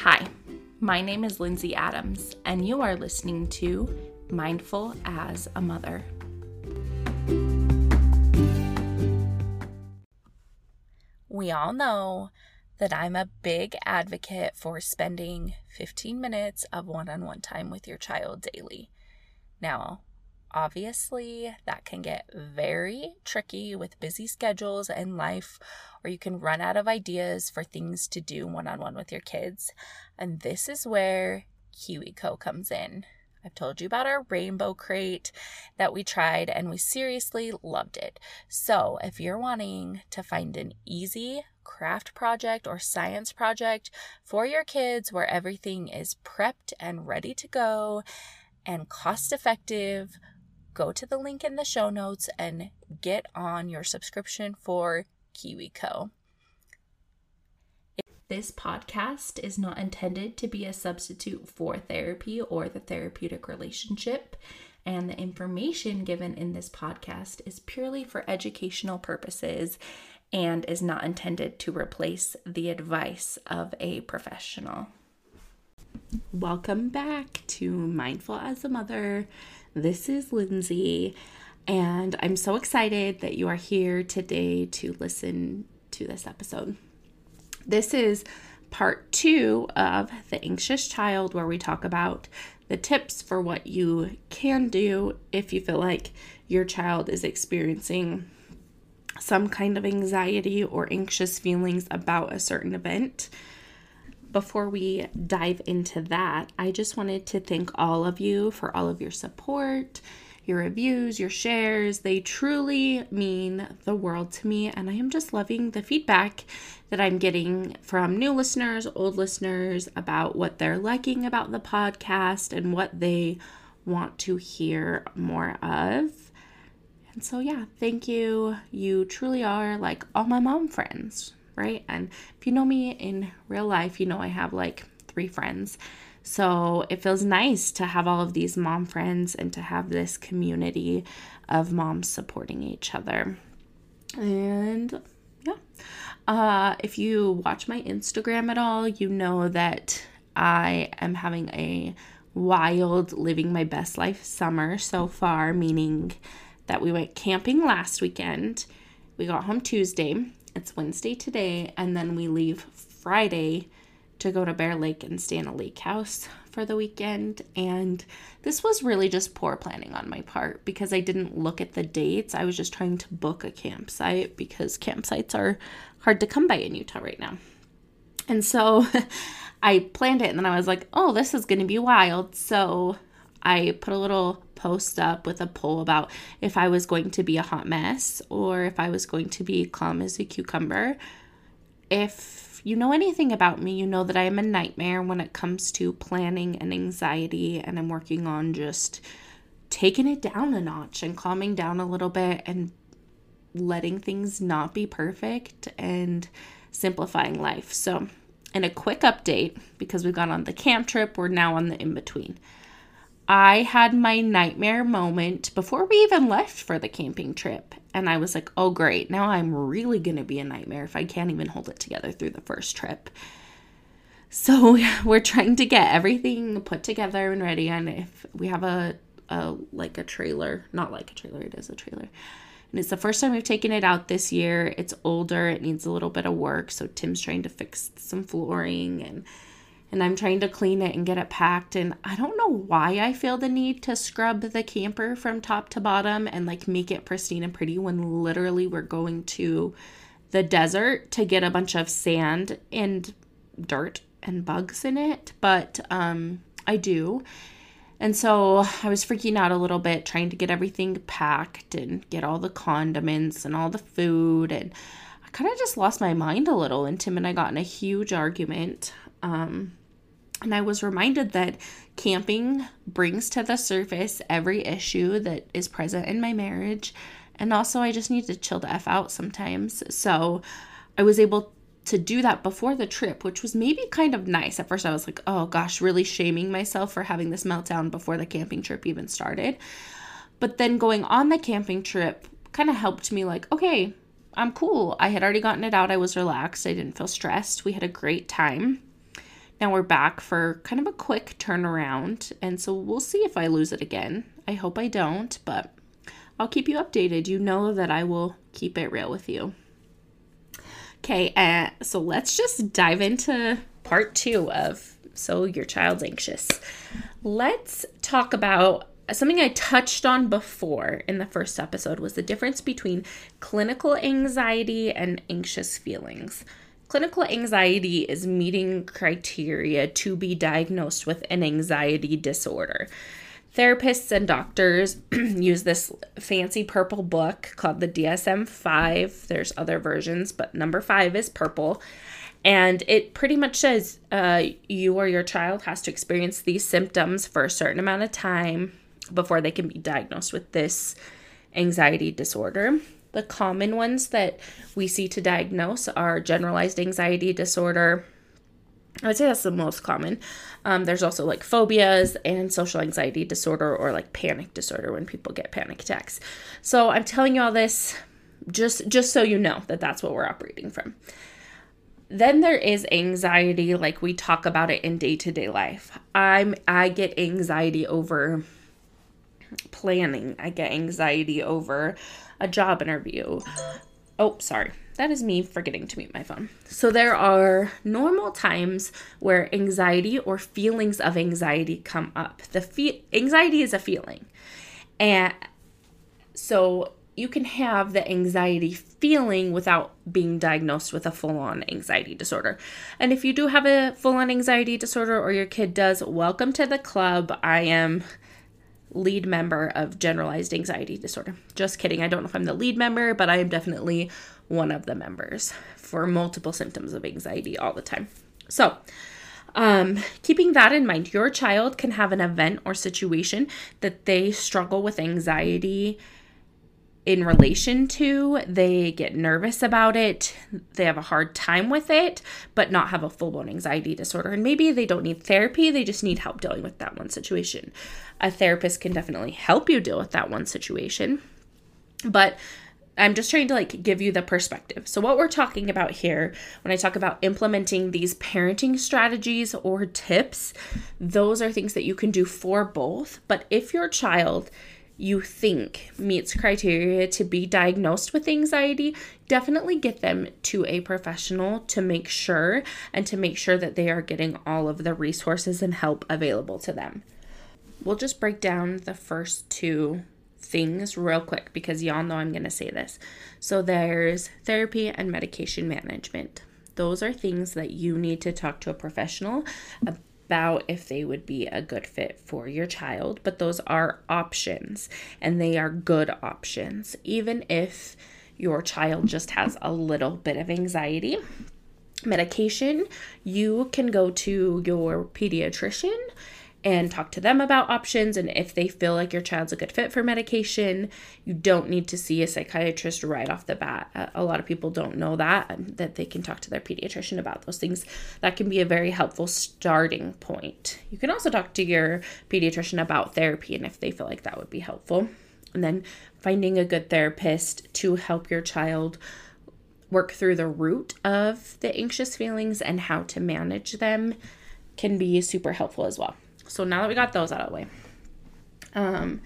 Hi, my name is Lindsay Adams, and you are listening to Mindful as a Mother. We all know that I'm a big advocate for spending 15 minutes of one on one time with your child daily. Now, Obviously, that can get very tricky with busy schedules and life, or you can run out of ideas for things to do one on one with your kids. And this is where KiwiCo comes in. I've told you about our rainbow crate that we tried and we seriously loved it. So, if you're wanting to find an easy craft project or science project for your kids where everything is prepped and ready to go and cost effective, go to the link in the show notes and get on your subscription for KiwiCo. This podcast is not intended to be a substitute for therapy or the therapeutic relationship, and the information given in this podcast is purely for educational purposes and is not intended to replace the advice of a professional. Welcome back to Mindful as a Mother. This is Lindsay, and I'm so excited that you are here today to listen to this episode. This is part two of The Anxious Child, where we talk about the tips for what you can do if you feel like your child is experiencing some kind of anxiety or anxious feelings about a certain event before we dive into that, I just wanted to thank all of you for all of your support, your reviews, your shares. They truly mean the world to me. And I am just loving the feedback that I'm getting from new listeners, old listeners about what they're liking about the podcast and what they want to hear more of. And so, yeah, thank you. You truly are like all my mom friends right? And if you know me in real life, you know I have like three friends. So it feels nice to have all of these mom friends and to have this community of moms supporting each other. And yeah. Uh, if you watch my Instagram at all, you know that I am having a wild living my best life summer so far, meaning that we went camping last weekend. We got home Tuesday it's Wednesday today, and then we leave Friday to go to Bear Lake and stay in a lake house for the weekend. And this was really just poor planning on my part because I didn't look at the dates. I was just trying to book a campsite because campsites are hard to come by in Utah right now. And so I planned it and then I was like, oh, this is going to be wild. So I put a little post up with a poll about if I was going to be a hot mess or if I was going to be calm as a cucumber. If you know anything about me, you know that I am a nightmare when it comes to planning and anxiety, and I'm working on just taking it down a notch and calming down a little bit and letting things not be perfect and simplifying life. So, in a quick update, because we got on the camp trip, we're now on the in between. I had my nightmare moment before we even left for the camping trip. And I was like, oh, great. Now I'm really going to be a nightmare if I can't even hold it together through the first trip. So we're trying to get everything put together and ready. And if we have a, a like a trailer, not like a trailer, it is a trailer. And it's the first time we've taken it out this year. It's older, it needs a little bit of work. So Tim's trying to fix some flooring and and I'm trying to clean it and get it packed. And I don't know why I feel the need to scrub the camper from top to bottom and like make it pristine and pretty when literally we're going to the desert to get a bunch of sand and dirt and bugs in it. But um, I do. And so I was freaking out a little bit trying to get everything packed and get all the condiments and all the food. And I kind of just lost my mind a little. And Tim and I got in a huge argument um, and I was reminded that camping brings to the surface every issue that is present in my marriage. And also, I just need to chill the F out sometimes. So I was able to do that before the trip, which was maybe kind of nice. At first, I was like, oh gosh, really shaming myself for having this meltdown before the camping trip even started. But then going on the camping trip kind of helped me, like, okay, I'm cool. I had already gotten it out. I was relaxed. I didn't feel stressed. We had a great time. Now we're back for kind of a quick turnaround, and so we'll see if I lose it again. I hope I don't, but I'll keep you updated. You know that I will keep it real with you. Okay, uh, so let's just dive into part two of So Your Child's Anxious. Let's talk about something I touched on before in the first episode was the difference between clinical anxiety and anxious feelings. Clinical anxiety is meeting criteria to be diagnosed with an anxiety disorder. Therapists and doctors use this fancy purple book called the DSM 5. There's other versions, but number five is purple. And it pretty much says uh, you or your child has to experience these symptoms for a certain amount of time before they can be diagnosed with this anxiety disorder. The common ones that we see to diagnose are generalized anxiety disorder. I would say that's the most common. Um, there's also like phobias and social anxiety disorder or like panic disorder when people get panic attacks. So I'm telling you all this just just so you know that that's what we're operating from. Then there is anxiety like we talk about it in day-to-day life. I'm I get anxiety over planning. I get anxiety over a job interview. Oh, sorry. That is me forgetting to mute my phone. So, there are normal times where anxiety or feelings of anxiety come up. The fe- anxiety is a feeling. And so, you can have the anxiety feeling without being diagnosed with a full on anxiety disorder. And if you do have a full on anxiety disorder or your kid does, welcome to the club. I am lead member of generalized anxiety disorder. Just kidding. I don't know if I'm the lead member, but I am definitely one of the members for multiple symptoms of anxiety all the time. So, um, keeping that in mind, your child can have an event or situation that they struggle with anxiety in relation to. They get nervous about it. They have a hard time with it, but not have a full blown anxiety disorder. And maybe they don't need therapy, they just need help dealing with that one situation. A therapist can definitely help you deal with that one situation. But I'm just trying to like give you the perspective. So what we're talking about here when I talk about implementing these parenting strategies or tips, those are things that you can do for both. But if your child you think meets criteria to be diagnosed with anxiety, definitely get them to a professional to make sure and to make sure that they are getting all of the resources and help available to them. We'll just break down the first two things real quick because y'all know I'm going to say this. So there's therapy and medication management. Those are things that you need to talk to a professional about if they would be a good fit for your child, but those are options and they are good options. Even if your child just has a little bit of anxiety, medication, you can go to your pediatrician and talk to them about options. And if they feel like your child's a good fit for medication, you don't need to see a psychiatrist right off the bat. A lot of people don't know that, um, that they can talk to their pediatrician about those things. That can be a very helpful starting point. You can also talk to your pediatrician about therapy and if they feel like that would be helpful. And then finding a good therapist to help your child work through the root of the anxious feelings and how to manage them can be super helpful as well. So now that we got those out of the way, um,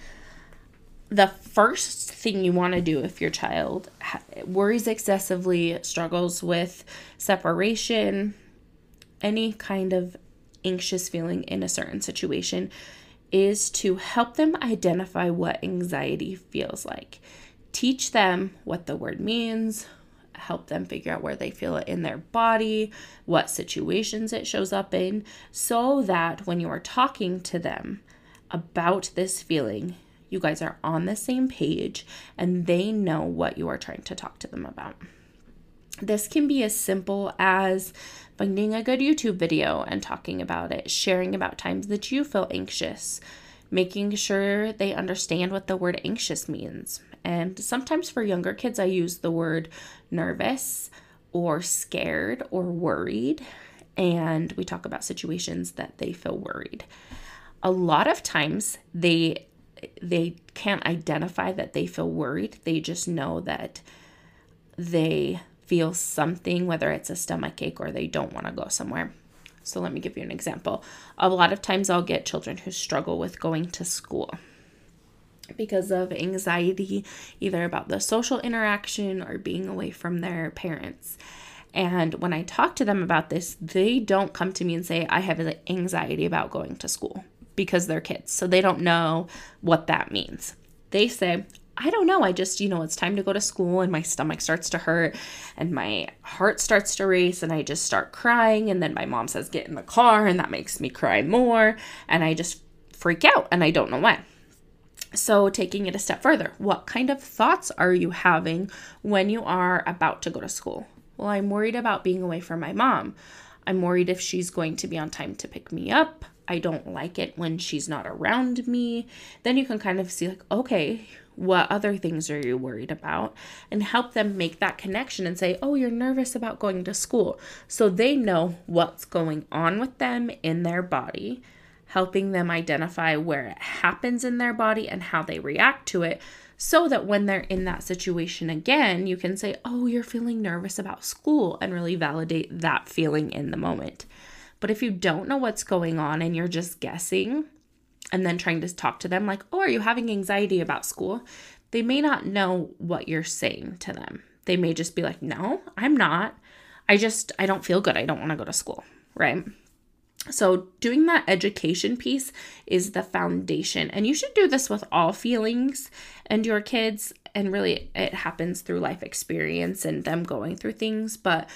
the first thing you want to do if your child worries excessively, struggles with separation, any kind of anxious feeling in a certain situation, is to help them identify what anxiety feels like. Teach them what the word means, help them figure out where they feel it in their body, what situations it shows up in, so that when you are talking to them about this feeling, you guys are on the same page and they know what you are trying to talk to them about. This can be as simple as finding a good YouTube video and talking about it, sharing about times that you feel anxious, making sure they understand what the word anxious means. And sometimes for younger kids, I use the word nervous or scared or worried. And we talk about situations that they feel worried. A lot of times they they can't identify that they feel worried. They just know that they feel something, whether it's a stomach ache or they don't want to go somewhere. So let me give you an example. A lot of times I'll get children who struggle with going to school because of anxiety, either about the social interaction or being away from their parents. And when I talk to them about this, they don't come to me and say, I have anxiety about going to school because they're kids. So they don't know what that means. They say, I don't know. I just, you know, it's time to go to school and my stomach starts to hurt and my heart starts to race and I just start crying. And then my mom says, get in the car and that makes me cry more. And I just freak out and I don't know why. So, taking it a step further, what kind of thoughts are you having when you are about to go to school? Well, I'm worried about being away from my mom. I'm worried if she's going to be on time to pick me up. I don't like it when she's not around me. Then you can kind of see, like, okay, what other things are you worried about? And help them make that connection and say, oh, you're nervous about going to school. So they know what's going on with them in their body, helping them identify where it happens in their body and how they react to it so that when they're in that situation again, you can say, Oh, you're feeling nervous about school, and really validate that feeling in the moment. But if you don't know what's going on and you're just guessing and then trying to talk to them, like, Oh, are you having anxiety about school? They may not know what you're saying to them. They may just be like, No, I'm not. I just, I don't feel good. I don't want to go to school, right? So, doing that education piece is the foundation. And you should do this with all feelings and your kids. And really, it happens through life experience and them going through things. But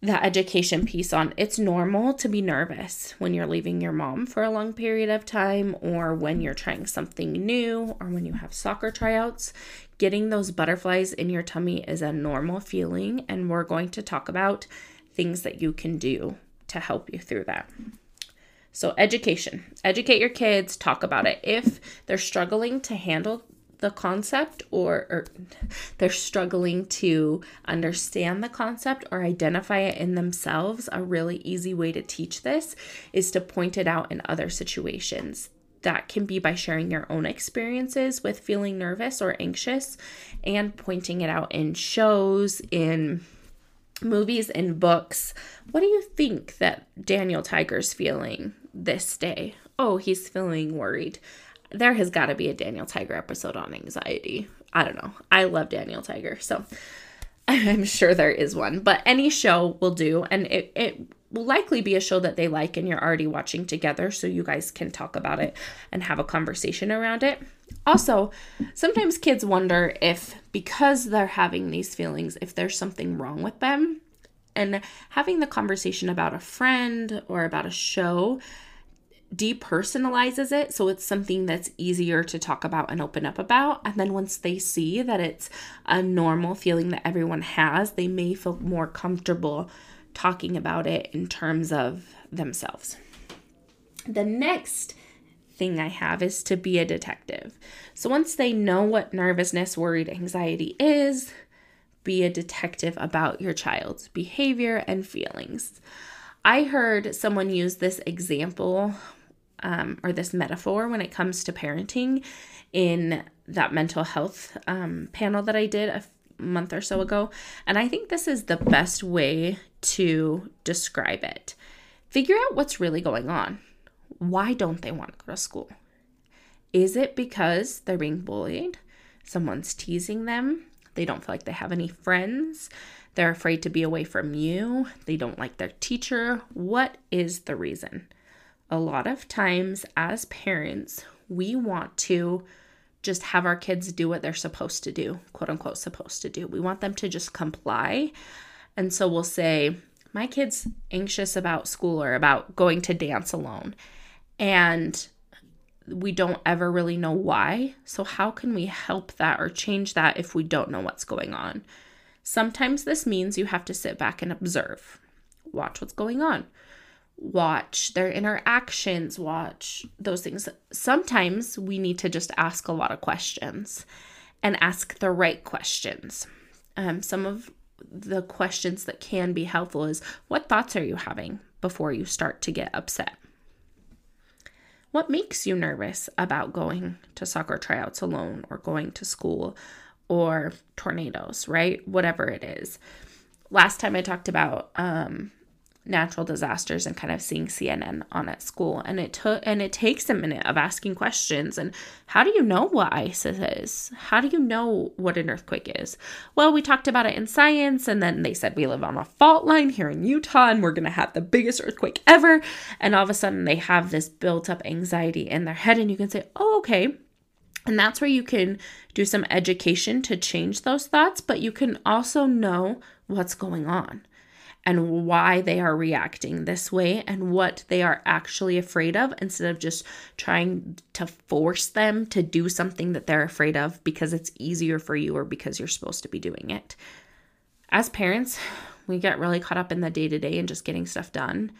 that education piece on it's normal to be nervous when you're leaving your mom for a long period of time, or when you're trying something new, or when you have soccer tryouts. Getting those butterflies in your tummy is a normal feeling. And we're going to talk about things that you can do to help you through that. So, education. Educate your kids, talk about it. If they're struggling to handle the concept or, or, they're struggling to understand the concept or identify it in themselves, a really easy way to teach this is to point it out in other situations. That can be by sharing your own experiences with feeling nervous or anxious and pointing it out in shows, in movies and books. What do you think that Daniel Tiger's feeling this day? Oh, he's feeling worried. There has got to be a Daniel Tiger episode on anxiety. I don't know. I love Daniel Tiger, so I'm sure there is one. But any show will do, and it, it will likely be a show that they like and you're already watching together, so you guys can talk about it and have a conversation around it. Also, sometimes kids wonder if because they're having these feelings, if there's something wrong with them. And having the conversation about a friend or about a show depersonalizes it so it's something that's easier to talk about and open up about and then once they see that it's a normal feeling that everyone has they may feel more comfortable talking about it in terms of themselves the next thing I have is to be a detective. So once they know what nervousness, worried, anxiety is, be a detective about your child's behavior and feelings. I heard someone use this example um, or this metaphor when it comes to parenting in that mental health um, panel that I did a month or so ago. And I think this is the best way to describe it. Figure out what's really going on. Why don't they want to go to school? Is it because they're being bullied? Someone's teasing them? They don't feel like they have any friends? They're afraid to be away from you? They don't like their teacher? What is the reason? A lot of times, as parents, we want to just have our kids do what they're supposed to do, quote unquote, supposed to do. We want them to just comply. And so we'll say, My kid's anxious about school or about going to dance alone and we don't ever really know why. So, how can we help that or change that if we don't know what's going on? Sometimes this means you have to sit back and observe, watch what's going on, watch their interactions, watch those things. Sometimes we need to just ask a lot of questions and ask the right questions. Um, some of the questions that can be helpful is what thoughts are you having before you start to get upset? What makes you nervous about going to soccer tryouts alone or going to school or tornadoes, right? Whatever it is. Last time I talked about um, natural disasters and kind of seeing CNN on at school. And it took and it takes a minute of asking questions and how do you know what ISIS is? How do you know what an earthquake is? Well, we talked about it in science and then they said we live on a fault line here in Utah and we're gonna have the biggest earthquake ever. And all of a sudden they have this built up anxiety in their head, and you can say, Oh, okay. And that's where you can do some education to change those thoughts, but you can also know what's going on and why they are reacting this way and what they are actually afraid of instead of just trying to force them to do something that they're afraid of because it's easier for you or because you're supposed to be doing it. As parents, we get really caught up in the day to day and just getting stuff done.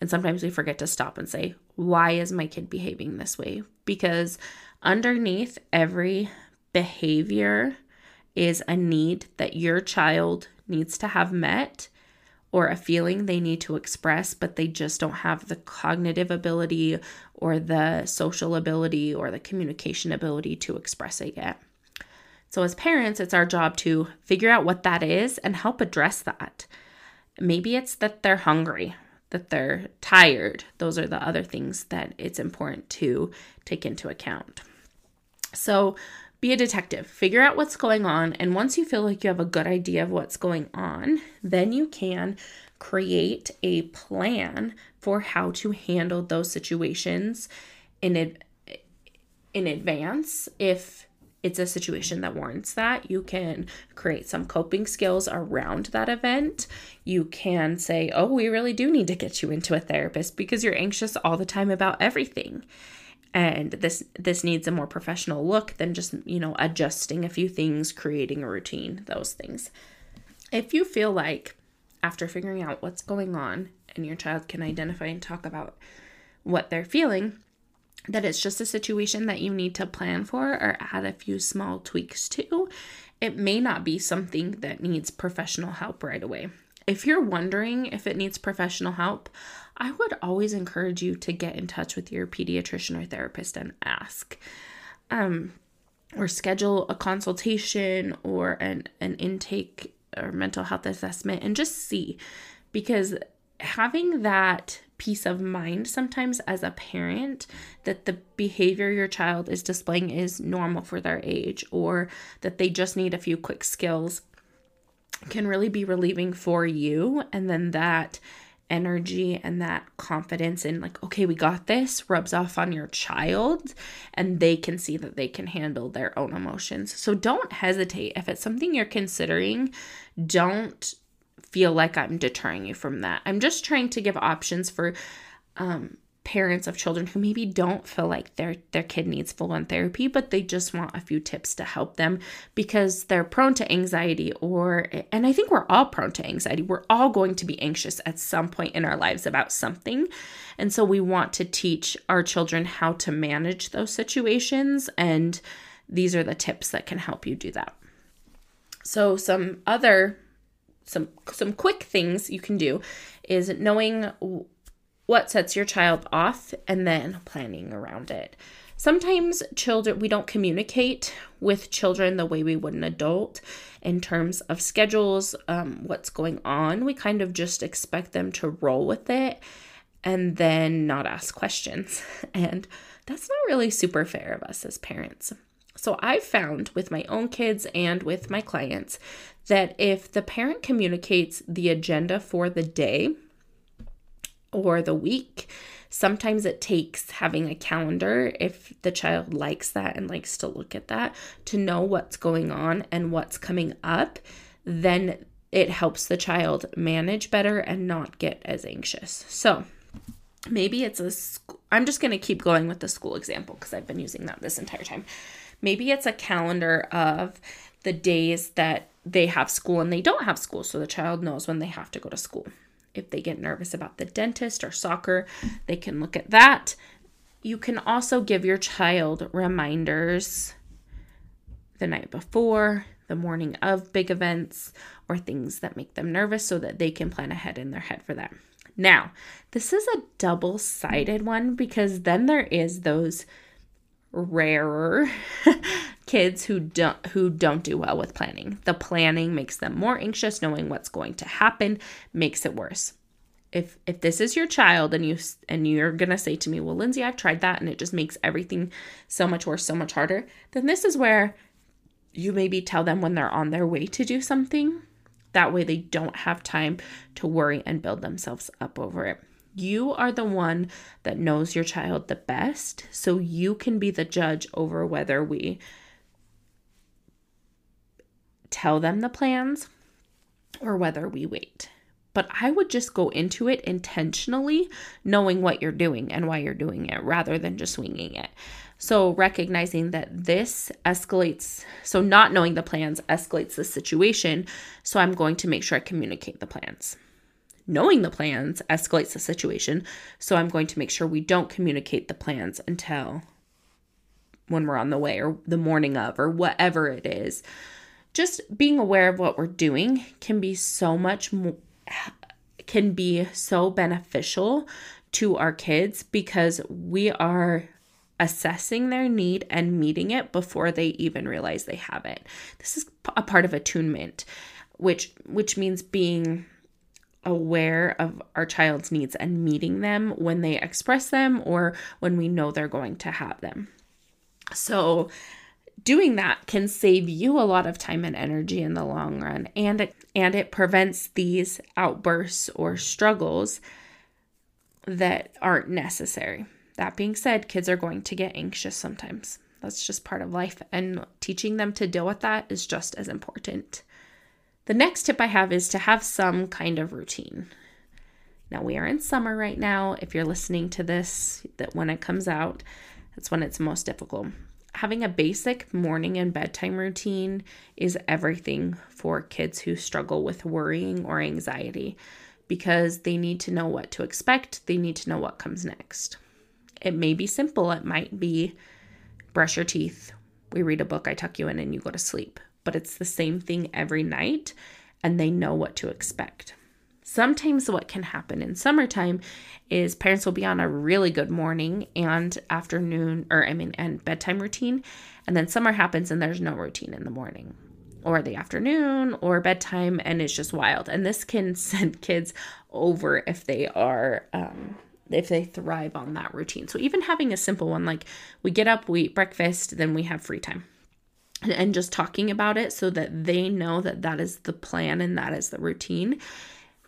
And sometimes we forget to stop and say, why is my kid behaving this way? Because underneath every behavior is a need that your child needs to have met or a feeling they need to express, but they just don't have the cognitive ability or the social ability or the communication ability to express it yet. So, as parents, it's our job to figure out what that is and help address that. Maybe it's that they're hungry, that they're tired. Those are the other things that it's important to take into account. So, be a detective, figure out what's going on, and once you feel like you have a good idea of what's going on, then you can create a plan for how to handle those situations in ad- in advance if it's a situation that warrants that. You can create some coping skills around that event. You can say, "Oh, we really do need to get you into a therapist because you're anxious all the time about everything." And this this needs a more professional look than just you know adjusting a few things creating a routine those things. If you feel like after figuring out what's going on and your child can identify and talk about what they're feeling that it's just a situation that you need to plan for or add a few small tweaks to it may not be something that needs professional help right away. If you're wondering if it needs professional help I would always encourage you to get in touch with your pediatrician or therapist and ask. Um, or schedule a consultation or an, an intake or mental health assessment and just see because having that peace of mind sometimes as a parent that the behavior your child is displaying is normal for their age or that they just need a few quick skills can really be relieving for you and then that energy and that confidence in like okay we got this rubs off on your child and they can see that they can handle their own emotions. So don't hesitate. If it's something you're considering don't feel like i'm deterring you from that. I'm just trying to give options for um parents of children who maybe don't feel like their their kid needs full on therapy but they just want a few tips to help them because they're prone to anxiety or and I think we're all prone to anxiety. We're all going to be anxious at some point in our lives about something. And so we want to teach our children how to manage those situations and these are the tips that can help you do that. So some other some some quick things you can do is knowing what sets your child off and then planning around it. Sometimes children we don't communicate with children the way we would an adult in terms of schedules, um, what's going on. We kind of just expect them to roll with it and then not ask questions. And that's not really super fair of us as parents. So I've found with my own kids and with my clients that if the parent communicates the agenda for the day, or the week. Sometimes it takes having a calendar, if the child likes that and likes to look at that, to know what's going on and what's coming up. Then it helps the child manage better and not get as anxious. So, maybe it's a sc- I'm just going to keep going with the school example because I've been using that this entire time. Maybe it's a calendar of the days that they have school and they don't have school so the child knows when they have to go to school. If they get nervous about the dentist or soccer, they can look at that. You can also give your child reminders the night before, the morning of big events, or things that make them nervous so that they can plan ahead in their head for that. Now, this is a double sided one because then there is those rarer kids who don't who don't do well with planning. The planning makes them more anxious knowing what's going to happen makes it worse. if if this is your child and you and you're going to say to me, "Well, Lindsay, I've tried that and it just makes everything so much worse, so much harder." Then this is where you maybe tell them when they're on their way to do something. That way they don't have time to worry and build themselves up over it. You are the one that knows your child the best, so you can be the judge over whether we tell them the plans or whether we wait. But I would just go into it intentionally, knowing what you're doing and why you're doing it rather than just swinging it. So, recognizing that this escalates, so not knowing the plans escalates the situation. So, I'm going to make sure I communicate the plans. Knowing the plans escalates the situation. So, I'm going to make sure we don't communicate the plans until when we're on the way or the morning of or whatever it is. Just being aware of what we're doing can be so much more can be so beneficial to our kids because we are assessing their need and meeting it before they even realize they have it. This is a part of attunement, which which means being aware of our child's needs and meeting them when they express them or when we know they're going to have them. So doing that can save you a lot of time and energy in the long run and it, and it prevents these outbursts or struggles that aren't necessary. That being said, kids are going to get anxious sometimes. That's just part of life and teaching them to deal with that is just as important. The next tip I have is to have some kind of routine. Now we are in summer right now. If you're listening to this that when it comes out, that's when it's most difficult having a basic morning and bedtime routine is everything for kids who struggle with worrying or anxiety because they need to know what to expect, they need to know what comes next. It may be simple, it might be brush your teeth, we read a book, I tuck you in, and you go to sleep. But it's the same thing every night, and they know what to expect. Sometimes, what can happen in summertime is parents will be on a really good morning and afternoon, or I mean, and bedtime routine, and then summer happens and there's no routine in the morning or the afternoon or bedtime, and it's just wild. And this can send kids over if they are, um, if they thrive on that routine. So, even having a simple one like we get up, we eat breakfast, then we have free time and just talking about it so that they know that that is the plan and that is the routine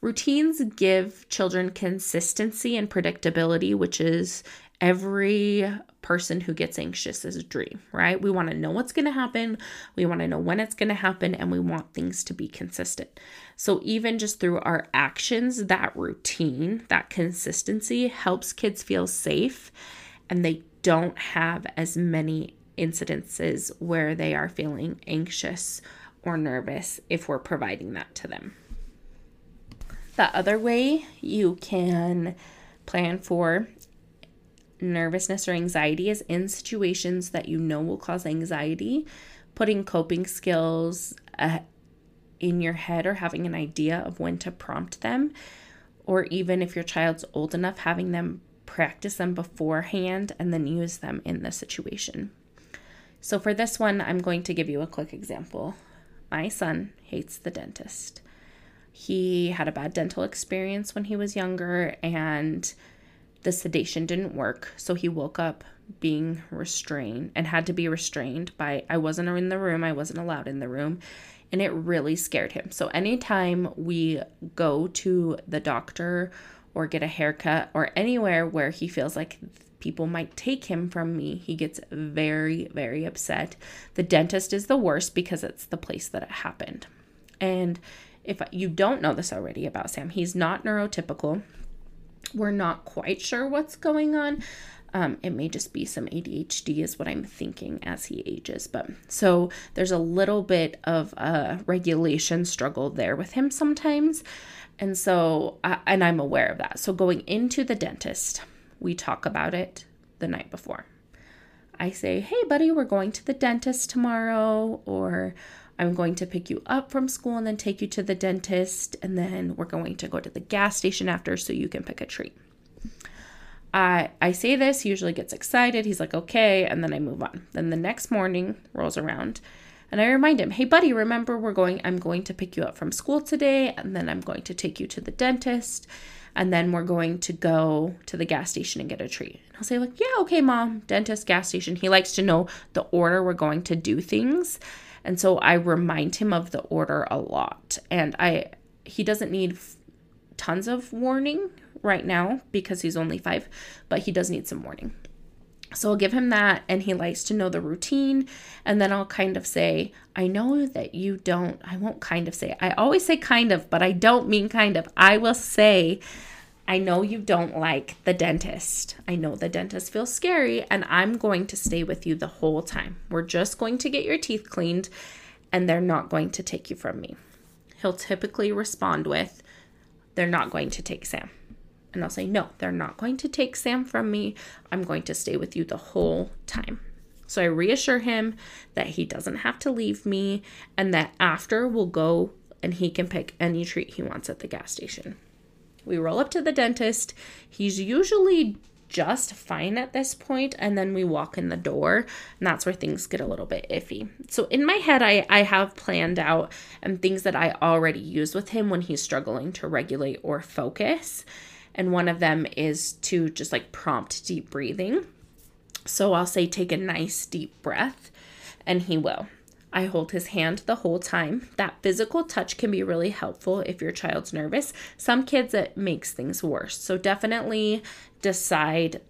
Routines give children consistency and predictability, which is every person who gets anxious is a dream, right? We want to know what's going to happen, we want to know when it's going to happen, and we want things to be consistent. So, even just through our actions, that routine, that consistency helps kids feel safe and they don't have as many incidences where they are feeling anxious or nervous if we're providing that to them. The other way you can plan for nervousness or anxiety is in situations that you know will cause anxiety, putting coping skills uh, in your head or having an idea of when to prompt them, or even if your child's old enough, having them practice them beforehand and then use them in the situation. So, for this one, I'm going to give you a quick example. My son hates the dentist. He had a bad dental experience when he was younger and the sedation didn't work. So he woke up being restrained and had to be restrained by I wasn't in the room, I wasn't allowed in the room, and it really scared him. So anytime we go to the doctor or get a haircut or anywhere where he feels like people might take him from me, he gets very, very upset. The dentist is the worst because it's the place that it happened. And if you don't know this already about Sam, he's not neurotypical. We're not quite sure what's going on. Um, it may just be some ADHD, is what I'm thinking as he ages. But so there's a little bit of a regulation struggle there with him sometimes. And so, uh, and I'm aware of that. So going into the dentist, we talk about it the night before. I say, hey, buddy, we're going to the dentist tomorrow, or I'm going to pick you up from school and then take you to the dentist, and then we're going to go to the gas station after so you can pick a treat. I, I say this, he usually gets excited. He's like, okay, and then I move on. Then the next morning rolls around and I remind him, hey, buddy, remember we're going, I'm going to pick you up from school today, and then I'm going to take you to the dentist. And then we're going to go to the gas station and get a treat. And I'll say, like, yeah, okay, mom, dentist, gas station. He likes to know the order we're going to do things. And so I remind him of the order a lot. And I he doesn't need f- tons of warning right now because he's only 5, but he does need some warning. So I'll give him that, and he likes to know the routine. And then I'll kind of say, I know that you don't, I won't kind of say, I always say kind of, but I don't mean kind of. I will say, I know you don't like the dentist. I know the dentist feels scary, and I'm going to stay with you the whole time. We're just going to get your teeth cleaned, and they're not going to take you from me. He'll typically respond with, They're not going to take Sam. And I'll say, No, they're not going to take Sam from me. I'm going to stay with you the whole time. So I reassure him that he doesn't have to leave me and that after we'll go and he can pick any treat he wants at the gas station. We roll up to the dentist. He's usually just fine at this point and then we walk in the door and that's where things get a little bit iffy so in my head i i have planned out and things that i already use with him when he's struggling to regulate or focus and one of them is to just like prompt deep breathing. So I'll say, take a nice deep breath, and he will. I hold his hand the whole time. That physical touch can be really helpful if your child's nervous. Some kids, it makes things worse. So definitely decide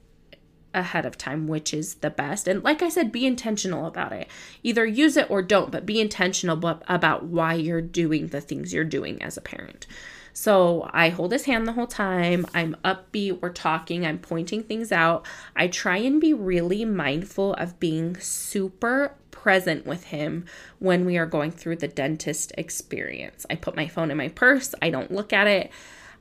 ahead of time which is the best. And like I said, be intentional about it. Either use it or don't, but be intentional about why you're doing the things you're doing as a parent. So I hold his hand the whole time. I'm upbeat. We're talking. I'm pointing things out. I try and be really mindful of being super present with him when we are going through the dentist experience. I put my phone in my purse. I don't look at it.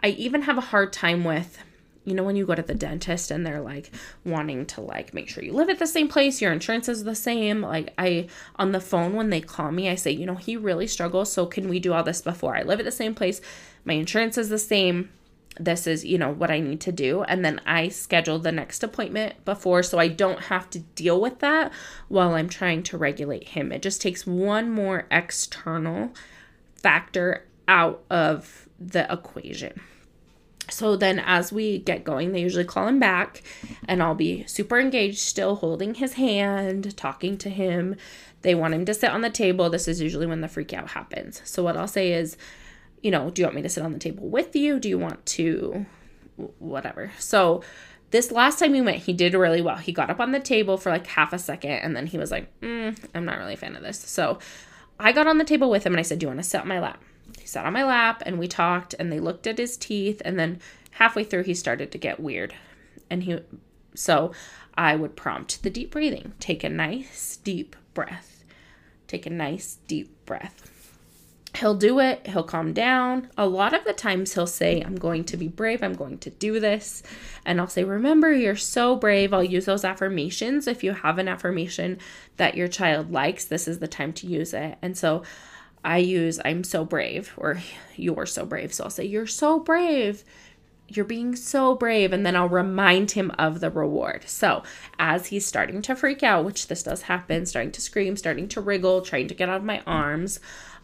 I even have a hard time with you know when you go to the dentist and they're like wanting to like make sure you live at the same place your insurance is the same like i on the phone when they call me i say you know he really struggles so can we do all this before i live at the same place? My insurance is the same. This is you know what i need to do. And then i schedule the next appointment before so i don't have to deal with that while i'm trying to regulate him. It just takes one more external factor out of the equation so then as we get going they usually call him back and i'll be super engaged still holding his hand talking to him they want him to sit on the table this is usually when the freak out happens so what i'll say is you know, do you want me to sit on the table with you? Do you want to whatever? So this last time we went, he did really well. He got up on the table for like half a second and then he was like, mm, I'm not really a fan of this. So I got on the table with him and I said, Do you want to sit on my lap? He sat on my lap and we talked and they looked at his teeth and then halfway through he started to get weird. And he so I would prompt the deep breathing. Take a nice deep breath. Take a nice deep breath he'll do it, he'll calm down. A lot of the times he'll say, I'm going to be brave, I'm going to do this. And I'll say, Remember, you're so brave. I'll use those affirmations. If you have an affirmation that your child likes, this is the time to use it. And so I use, I'm so brave, or you're so brave. So I'll say, You're so brave. You're being so brave. And then I'll remind him of the reward. So as he's starting to freak out, which this does happen, starting to scream, starting to wriggle, trying to get out of my arms,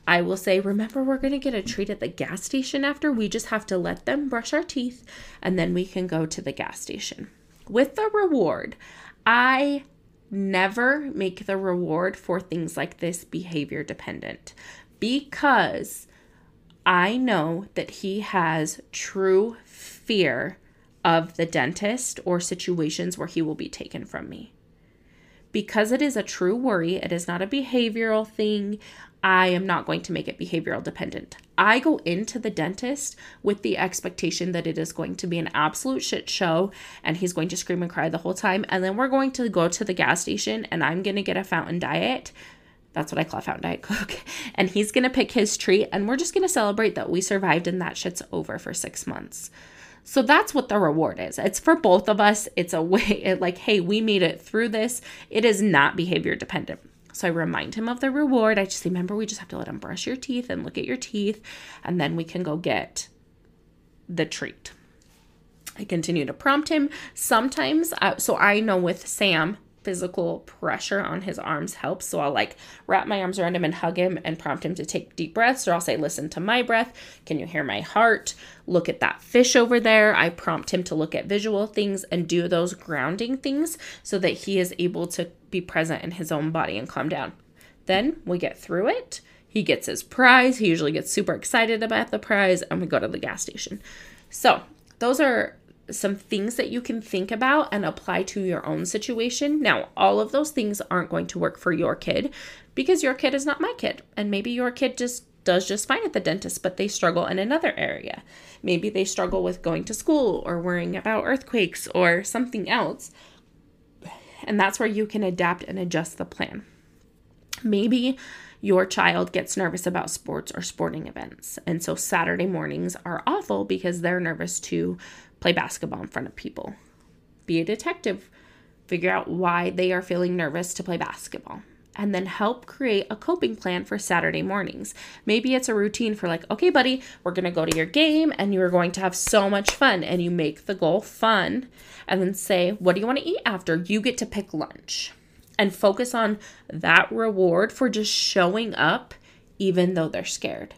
I will say, remember, we're going to get a treat at the gas station after. We just have to let them brush our teeth and then we can go to the gas station. With the reward, I never make the reward for things like this behavior dependent because I know that he has true fear of the dentist or situations where he will be taken from me. Because it is a true worry, it is not a behavioral thing. I am not going to make it behavioral dependent. I go into the dentist with the expectation that it is going to be an absolute shit show and he's going to scream and cry the whole time. And then we're going to go to the gas station and I'm going to get a fountain diet. That's what I call a fountain diet coke. And he's going to pick his treat and we're just going to celebrate that we survived and that shit's over for six months. So that's what the reward is. It's for both of us. It's a way, it, like, hey, we made it through this. It is not behavior dependent. So I remind him of the reward. I just remember we just have to let him brush your teeth and look at your teeth, and then we can go get the treat. I continue to prompt him. Sometimes, uh, so I know with Sam, physical pressure on his arms helps. So I'll like wrap my arms around him and hug him and prompt him to take deep breaths, or I'll say, Listen to my breath. Can you hear my heart? Look at that fish over there. I prompt him to look at visual things and do those grounding things so that he is able to be present in his own body and calm down. Then we get through it. He gets his prize. He usually gets super excited about the prize, and we go to the gas station. So, those are some things that you can think about and apply to your own situation. Now, all of those things aren't going to work for your kid because your kid is not my kid. And maybe your kid just does just fine at the dentist, but they struggle in another area. Maybe they struggle with going to school or worrying about earthquakes or something else. And that's where you can adapt and adjust the plan. Maybe your child gets nervous about sports or sporting events. And so Saturday mornings are awful because they're nervous to play basketball in front of people. Be a detective. Figure out why they are feeling nervous to play basketball. And then help create a coping plan for Saturday mornings. Maybe it's a routine for, like, okay, buddy, we're gonna go to your game and you're going to have so much fun. And you make the goal fun. And then say, what do you wanna eat after? You get to pick lunch. And focus on that reward for just showing up, even though they're scared.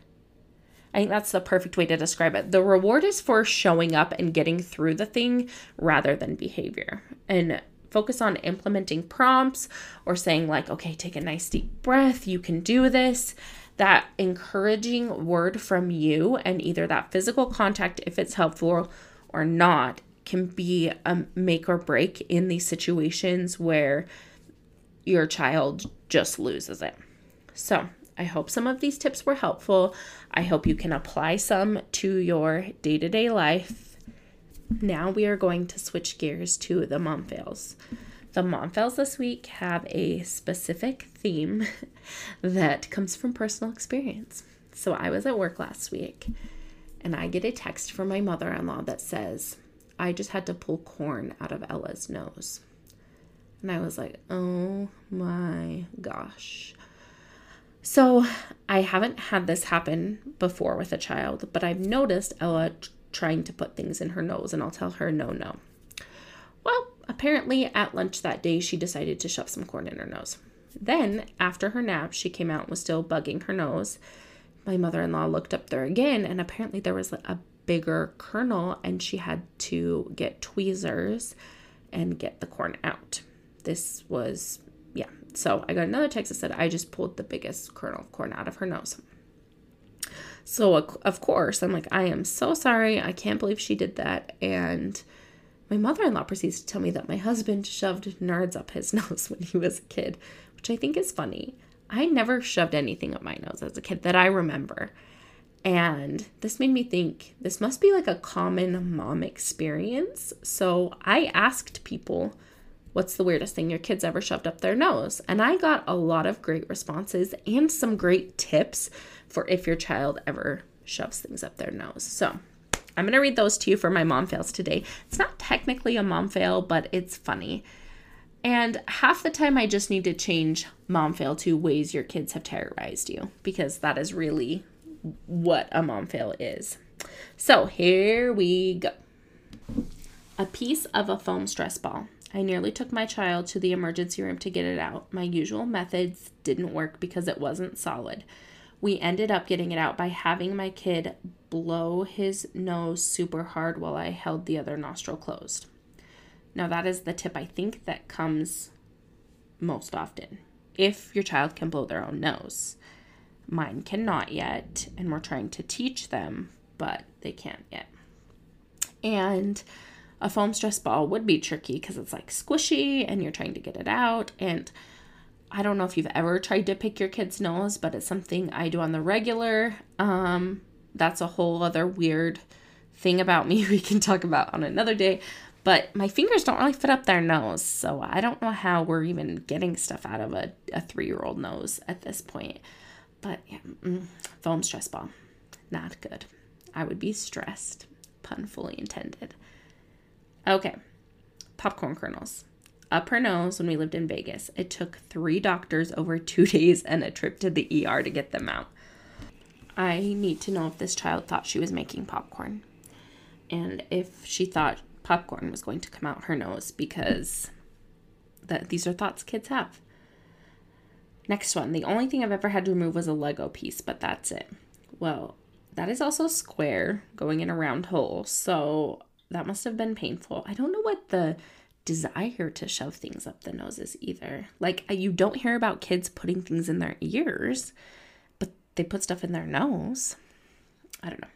I think that's the perfect way to describe it. The reward is for showing up and getting through the thing rather than behavior. And focus on implementing prompts or saying, like, okay, take a nice deep breath, you can do this. That encouraging word from you and either that physical contact, if it's helpful or not, can be a make or break in these situations where your child just loses it. So, I hope some of these tips were helpful. I hope you can apply some to your day to day life. Now we are going to switch gears to the mom fails. The mom fails this week have a specific theme that comes from personal experience. So I was at work last week and I get a text from my mother in law that says, I just had to pull corn out of Ella's nose. And I was like, oh my gosh. So I haven't had this happen before with a child, but I've noticed Ella trying to put things in her nose, and I'll tell her no, no. Well, apparently at lunch that day, she decided to shove some corn in her nose. Then, after her nap, she came out and was still bugging her nose. My mother in law looked up there again, and apparently there was a bigger kernel, and she had to get tweezers and get the corn out. This was. So I got another text that said, I just pulled the biggest kernel of corn out of her nose. So, of course, I'm like, I am so sorry. I can't believe she did that. And my mother in law proceeds to tell me that my husband shoved nerds up his nose when he was a kid, which I think is funny. I never shoved anything up my nose as a kid that I remember. And this made me think this must be like a common mom experience. So I asked people What's the weirdest thing your kids ever shoved up their nose? And I got a lot of great responses and some great tips for if your child ever shoves things up their nose. So I'm going to read those to you for my mom fails today. It's not technically a mom fail, but it's funny. And half the time, I just need to change mom fail to ways your kids have terrorized you because that is really what a mom fail is. So here we go. A piece of a foam stress ball. I nearly took my child to the emergency room to get it out. My usual methods didn't work because it wasn't solid. We ended up getting it out by having my kid blow his nose super hard while I held the other nostril closed. Now, that is the tip I think that comes most often. If your child can blow their own nose, mine cannot yet, and we're trying to teach them, but they can't yet. And a foam stress ball would be tricky because it's like squishy and you're trying to get it out. And I don't know if you've ever tried to pick your kid's nose, but it's something I do on the regular. Um, that's a whole other weird thing about me we can talk about on another day. But my fingers don't really fit up their nose, so I don't know how we're even getting stuff out of a, a three year old nose at this point. But yeah, mm, foam stress ball, not good. I would be stressed, pun fully intended. Okay, popcorn kernels. Up her nose when we lived in Vegas. It took three doctors over two days and a trip to the ER to get them out. I need to know if this child thought she was making popcorn and if she thought popcorn was going to come out her nose because that these are thoughts kids have. Next one. The only thing I've ever had to remove was a Lego piece, but that's it. Well, that is also square going in a round hole. So that must have been painful. I don't know what the desire to shove things up the nose is either. Like, you don't hear about kids putting things in their ears, but they put stuff in their nose. I don't know.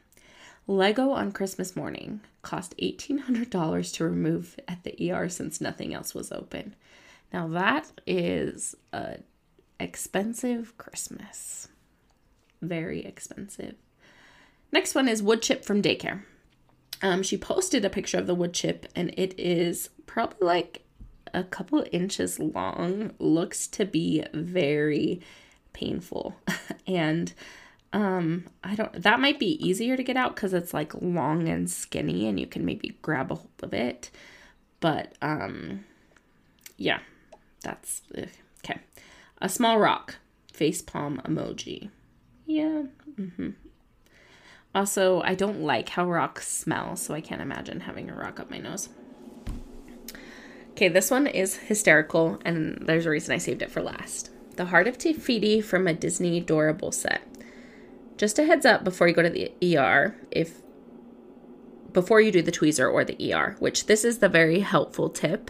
Lego on Christmas morning cost $1,800 to remove at the ER since nothing else was open. Now, that is a expensive Christmas. Very expensive. Next one is wood chip from daycare. Um, she posted a picture of the wood chip, and it is probably like a couple inches long. Looks to be very painful, and um, I don't. That might be easier to get out because it's like long and skinny, and you can maybe grab a hold of it. But um, yeah, that's okay. A small rock, face palm emoji. Yeah. Mm-hmm. Also, I don't like how rocks smell, so I can't imagine having a rock up my nose. Okay, this one is hysterical, and there's a reason I saved it for last. The Heart of Te Fiti from a Disney Doorable set. Just a heads up before you go to the ER, if before you do the tweezer or the ER, which this is the very helpful tip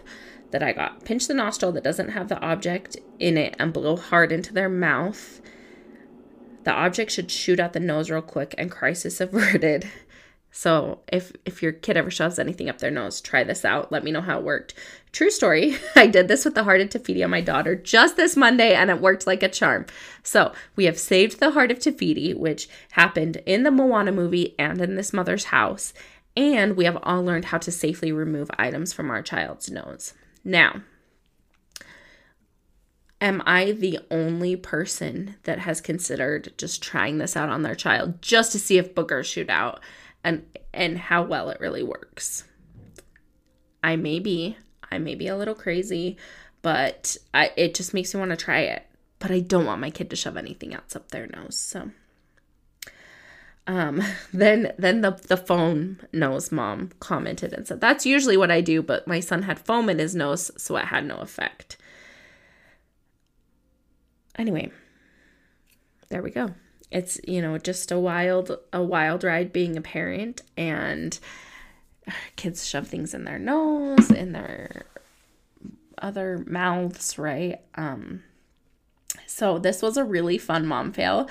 that I got. Pinch the nostril that doesn't have the object in it and blow hard into their mouth. The object should shoot out the nose real quick and crisis averted. So if if your kid ever shoves anything up their nose, try this out. Let me know how it worked. True story. I did this with the heart of Te Fiti on my daughter just this Monday and it worked like a charm. So we have saved the heart of Te Fiti, which happened in the Moana movie and in this mother's house. And we have all learned how to safely remove items from our child's nose. Now, am I the only person that has considered just trying this out on their child just to see if boogers shoot out and and how well it really works? I may be, I may be a little crazy, but I, it just makes me want to try it. But I don't want my kid to shove anything else up their nose. So um, then then the the phone nose mom commented and said that's usually what I do, but my son had foam in his nose, so it had no effect. Anyway, there we go. It's you know just a wild a wild ride being a parent and kids shove things in their nose in their other mouths right um so this was a really fun mom fail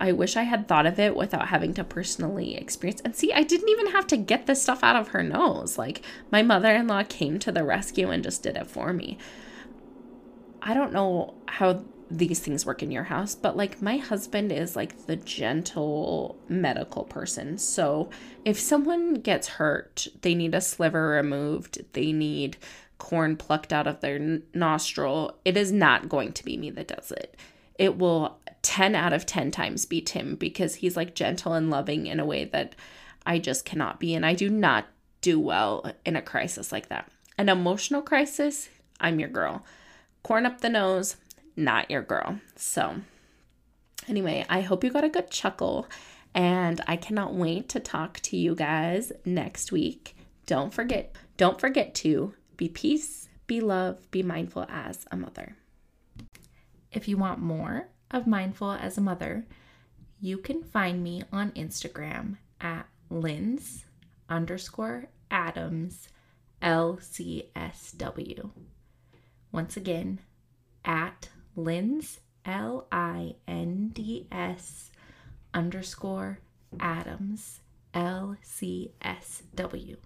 I wish I had thought of it without having to personally experience. And see, I didn't even have to get this stuff out of her nose. Like, my mother in law came to the rescue and just did it for me. I don't know how these things work in your house, but like, my husband is like the gentle medical person. So, if someone gets hurt, they need a sliver removed, they need corn plucked out of their nostril, it is not going to be me that does it. It will 10 out of 10 times be Tim because he's like gentle and loving in a way that I just cannot be. And I do not do well in a crisis like that. An emotional crisis, I'm your girl. Corn up the nose, not your girl. So, anyway, I hope you got a good chuckle. And I cannot wait to talk to you guys next week. Don't forget, don't forget to be peace, be love, be mindful as a mother. If you want more, of Mindful as a Mother, you can find me on Instagram at Linds underscore Adams LCSW. Once again, at Linds L I N D S underscore Adams LCSW.